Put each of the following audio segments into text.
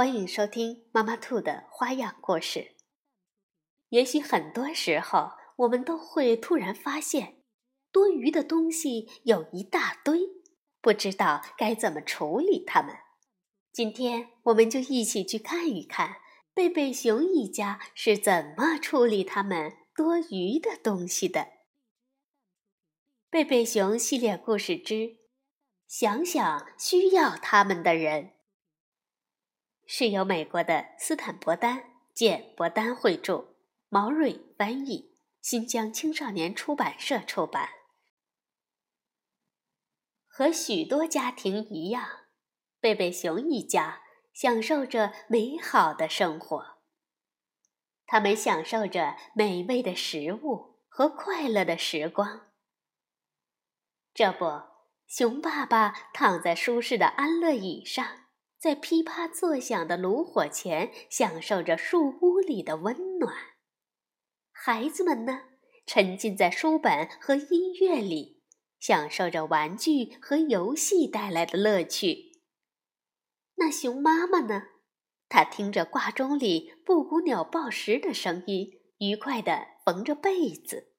欢迎收听妈妈兔的花样故事。也许很多时候，我们都会突然发现，多余的东西有一大堆，不知道该怎么处理它们。今天，我们就一起去看一看贝贝熊一家是怎么处理他们多余的东西的。贝贝熊系列故事之，想想需要他们的人。是由美国的斯坦伯丹、简伯丹绘著，毛瑞翻译，新疆青少年出版社出版。和许多家庭一样，贝贝熊一家享受着美好的生活。他们享受着美味的食物和快乐的时光。这不，熊爸爸躺在舒适的安乐椅上。在噼啪作响的炉火前，享受着树屋里的温暖。孩子们呢，沉浸在书本和音乐里，享受着玩具和游戏带来的乐趣。那熊妈妈呢？她听着挂钟里布谷鸟报时的声音，愉快地缝着被子。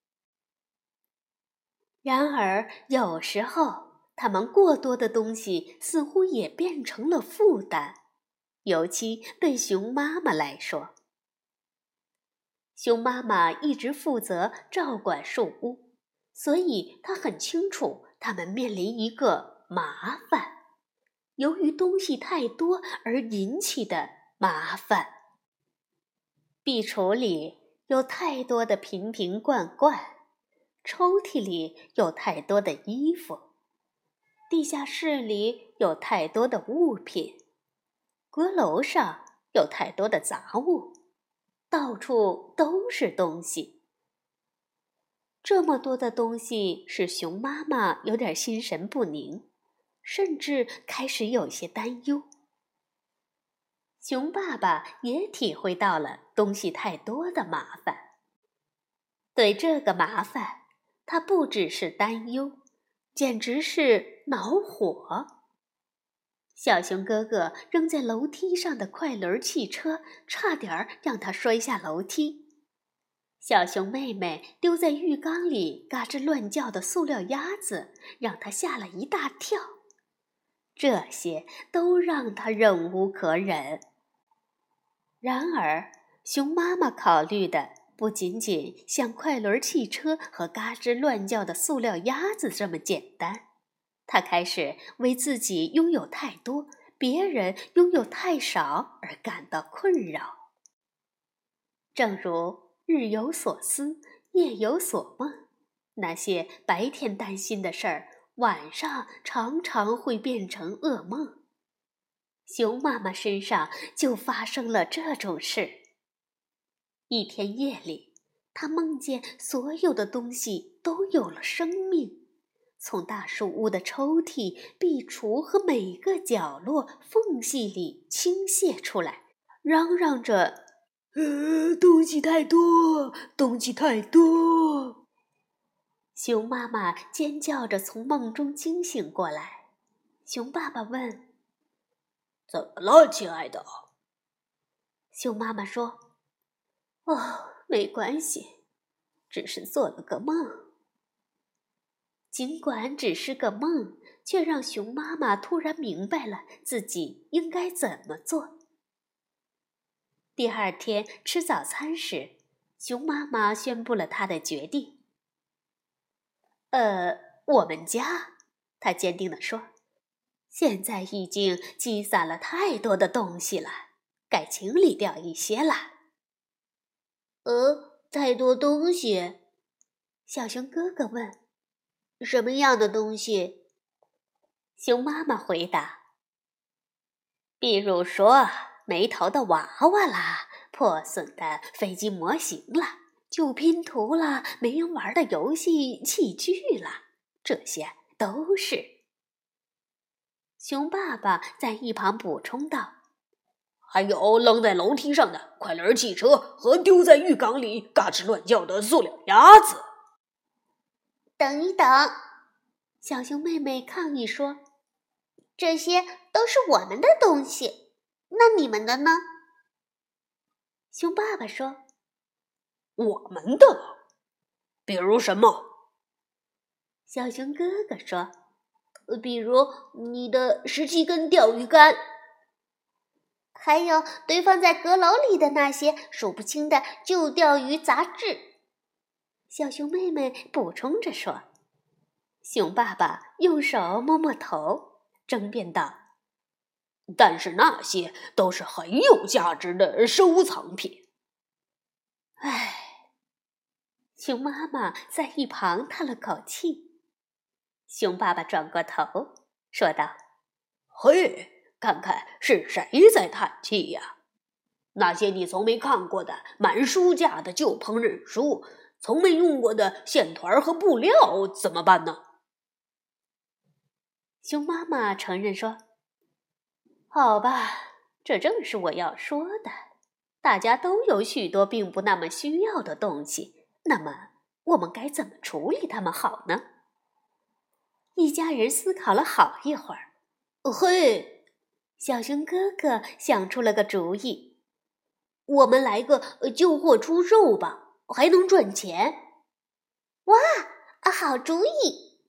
然而，有时候。他们过多的东西似乎也变成了负担，尤其对熊妈妈来说。熊妈妈一直负责照管树屋，所以她很清楚他们面临一个麻烦：由于东西太多而引起的麻烦。壁橱里有太多的瓶瓶罐罐，抽屉里有太多的衣服。地下室里有太多的物品，阁楼上有太多的杂物，到处都是东西。这么多的东西使熊妈妈有点心神不宁，甚至开始有些担忧。熊爸爸也体会到了东西太多的麻烦，对这个麻烦，他不只是担忧。简直是恼火！小熊哥哥扔在楼梯上的快轮汽车，差点儿让他摔下楼梯。小熊妹妹丢在浴缸里嘎吱乱叫的塑料鸭子，让他吓了一大跳。这些都让他忍无可忍。然而，熊妈妈考虑的。不仅仅像快轮汽车和嘎吱乱叫的塑料鸭子这么简单，他开始为自己拥有太多、别人拥有太少而感到困扰。正如日有所思，夜有所梦，那些白天担心的事儿，晚上常常会变成噩梦。熊妈妈身上就发生了这种事。一天夜里，他梦见所有的东西都有了生命，从大树屋的抽屉、壁橱和每个角落缝隙里倾泻出来，嚷嚷着：“呃，东西太多，东西太多！”熊妈妈尖叫着从梦中惊醒过来。熊爸爸问：“怎么了，亲爱的？”熊妈妈说。哦，没关系，只是做了个梦。尽管只是个梦，却让熊妈妈突然明白了自己应该怎么做。第二天吃早餐时，熊妈妈宣布了她的决定。呃，我们家，她坚定地说，现在已经积攒了太多的东西了，该清理掉一些了。呃，太多东西。小熊哥哥问：“什么样的东西？”熊妈妈回答：“比如说，没头的娃娃啦，破损的飞机模型啦，旧拼图啦，没人玩的游戏器具啦，这些都是。熊爸爸在一旁补充道：“还有扔在楼梯上的快轮汽车和丢在浴缸里嘎吱乱叫的塑料鸭子。”等一等，小熊妹妹抗议说：“这些都是我们的东西，那你们的呢？”熊爸爸说：“我们的，比如什么？”小熊哥哥说。比如你的十七根钓鱼竿，还有堆放在阁楼里的那些数不清的旧钓鱼杂志。小熊妹妹补充着说。熊爸爸用手摸摸头，争辩道：“但是那些都是很有价值的收藏品。”唉，熊妈妈在一旁叹了口气。熊爸爸转过头说道：“嘿，看看是谁在叹气呀？那些你从没看过的满书架的旧烹饪书，从没用过的线团和布料，怎么办呢？”熊妈妈承认说：“好吧，这正是我要说的。大家都有许多并不那么需要的东西，那么我们该怎么处理它们好呢？”一家人思考了好一会儿，嘿，小熊哥哥想出了个主意：“我们来个旧货出售吧，还能赚钱。”哇，好主意！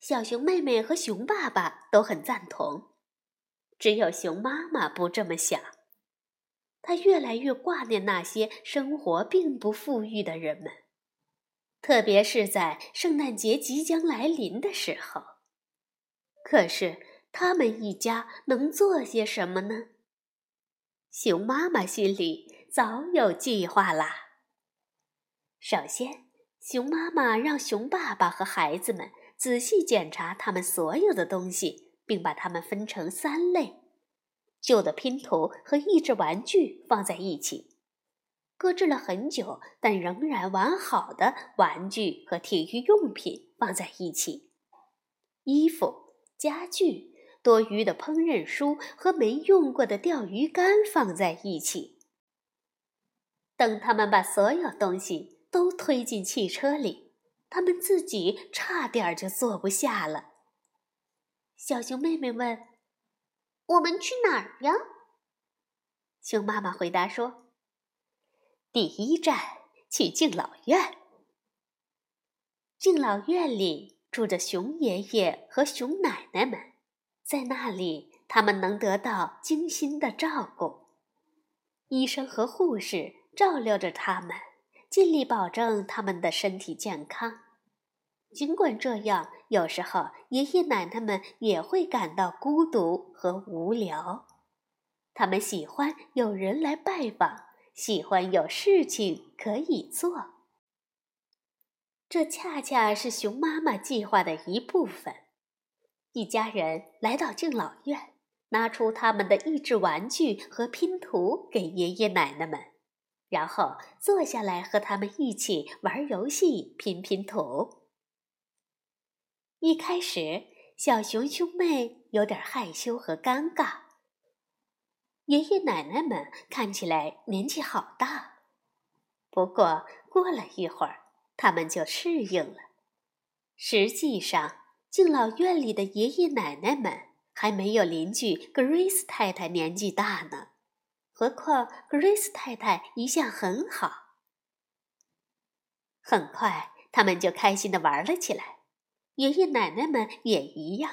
小熊妹妹和熊爸爸都很赞同，只有熊妈妈不这么想。她越来越挂念那些生活并不富裕的人们。特别是在圣诞节即将来临的时候，可是他们一家能做些什么呢？熊妈妈心里早有计划啦。首先，熊妈妈让熊爸爸和孩子们仔细检查他们所有的东西，并把它们分成三类：旧的拼图和益智玩具放在一起。搁置了很久但仍然完好的玩具和体育用品放在一起，衣服、家具、多余的烹饪书和没用过的钓鱼竿放在一起。等他们把所有东西都推进汽车里，他们自己差点就坐不下了。小熊妹妹问：“我们去哪儿呀？”熊妈妈回答说。第一站去敬老院。敬老院里住着熊爷爷和熊奶奶们，在那里他们能得到精心的照顾。医生和护士照料着他们，尽力保证他们的身体健康。尽管这样，有时候爷爷奶奶们也会感到孤独和无聊。他们喜欢有人来拜访。喜欢有事情可以做，这恰恰是熊妈妈计划的一部分。一家人来到敬老院，拿出他们的益智玩具和拼图给爷爷奶奶们，然后坐下来和他们一起玩游戏、拼拼图。一开始，小熊兄妹有点害羞和尴尬。爷爷奶奶们看起来年纪好大，不过过了一会儿，他们就适应了。实际上，敬老院里的爷爷奶奶们还没有邻居 Grace 太太年纪大呢。何况 Grace 太太一向很好。很快，他们就开心的玩了起来。爷爷奶奶们也一样。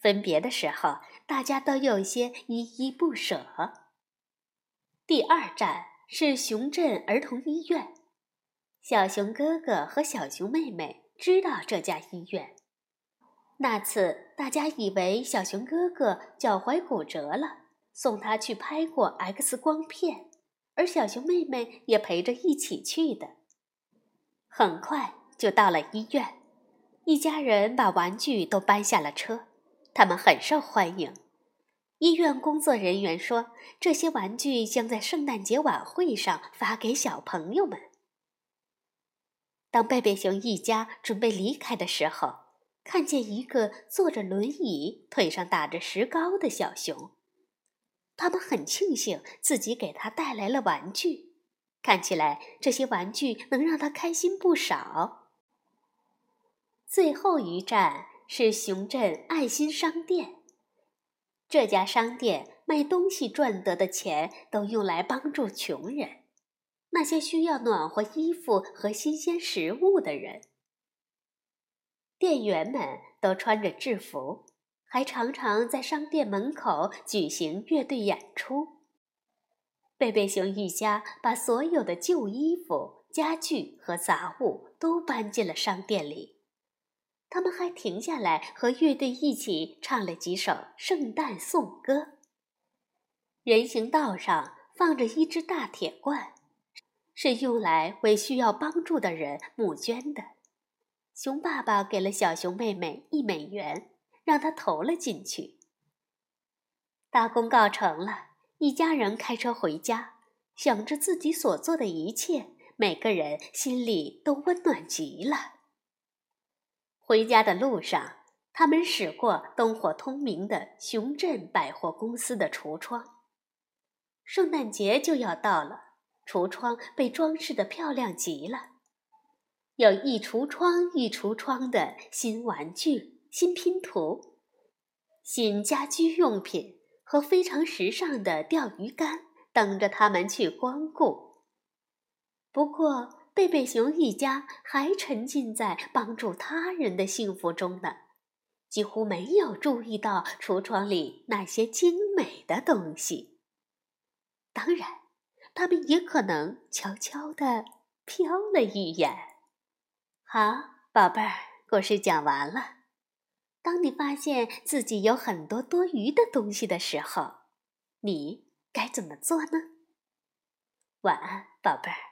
分别的时候，大家都有些依依不舍。第二站是熊镇儿童医院，小熊哥哥和小熊妹妹知道这家医院。那次大家以为小熊哥哥脚踝骨折了，送他去拍过 X 光片，而小熊妹妹也陪着一起去的。很快就到了医院，一家人把玩具都搬下了车。他们很受欢迎，医院工作人员说，这些玩具将在圣诞节晚会上发给小朋友们。当贝贝熊一家准备离开的时候，看见一个坐着轮椅、腿上打着石膏的小熊，他们很庆幸自己给他带来了玩具，看起来这些玩具能让他开心不少。最后一站是熊镇爱心商店。这家商店卖东西赚得的钱都用来帮助穷人，那些需要暖和衣服和新鲜食物的人。店员们都穿着制服，还常常在商店门口举行乐队演出。贝贝熊一家把所有的旧衣服、家具和杂物都搬进了商店里。他们还停下来和乐队一起唱了几首圣诞颂歌。人行道上放着一只大铁罐，是用来为需要帮助的人募捐的。熊爸爸给了小熊妹妹一美元，让他投了进去。大功告成了，一家人开车回家，想着自己所做的一切，每个人心里都温暖极了。回家的路上，他们驶过灯火通明的熊镇百货公司的橱窗。圣诞节就要到了，橱窗被装饰的漂亮极了，有一橱窗一橱窗的新玩具、新拼图、新家居用品和非常时尚的钓鱼竿等着他们去光顾。不过，贝贝熊一家还沉浸在帮助他人的幸福中呢，几乎没有注意到橱窗里那些精美的东西。当然，他们也可能悄悄地瞟了一眼。好，宝贝儿，故事讲完了。当你发现自己有很多多余的东西的时候，你该怎么做呢？晚安，宝贝儿。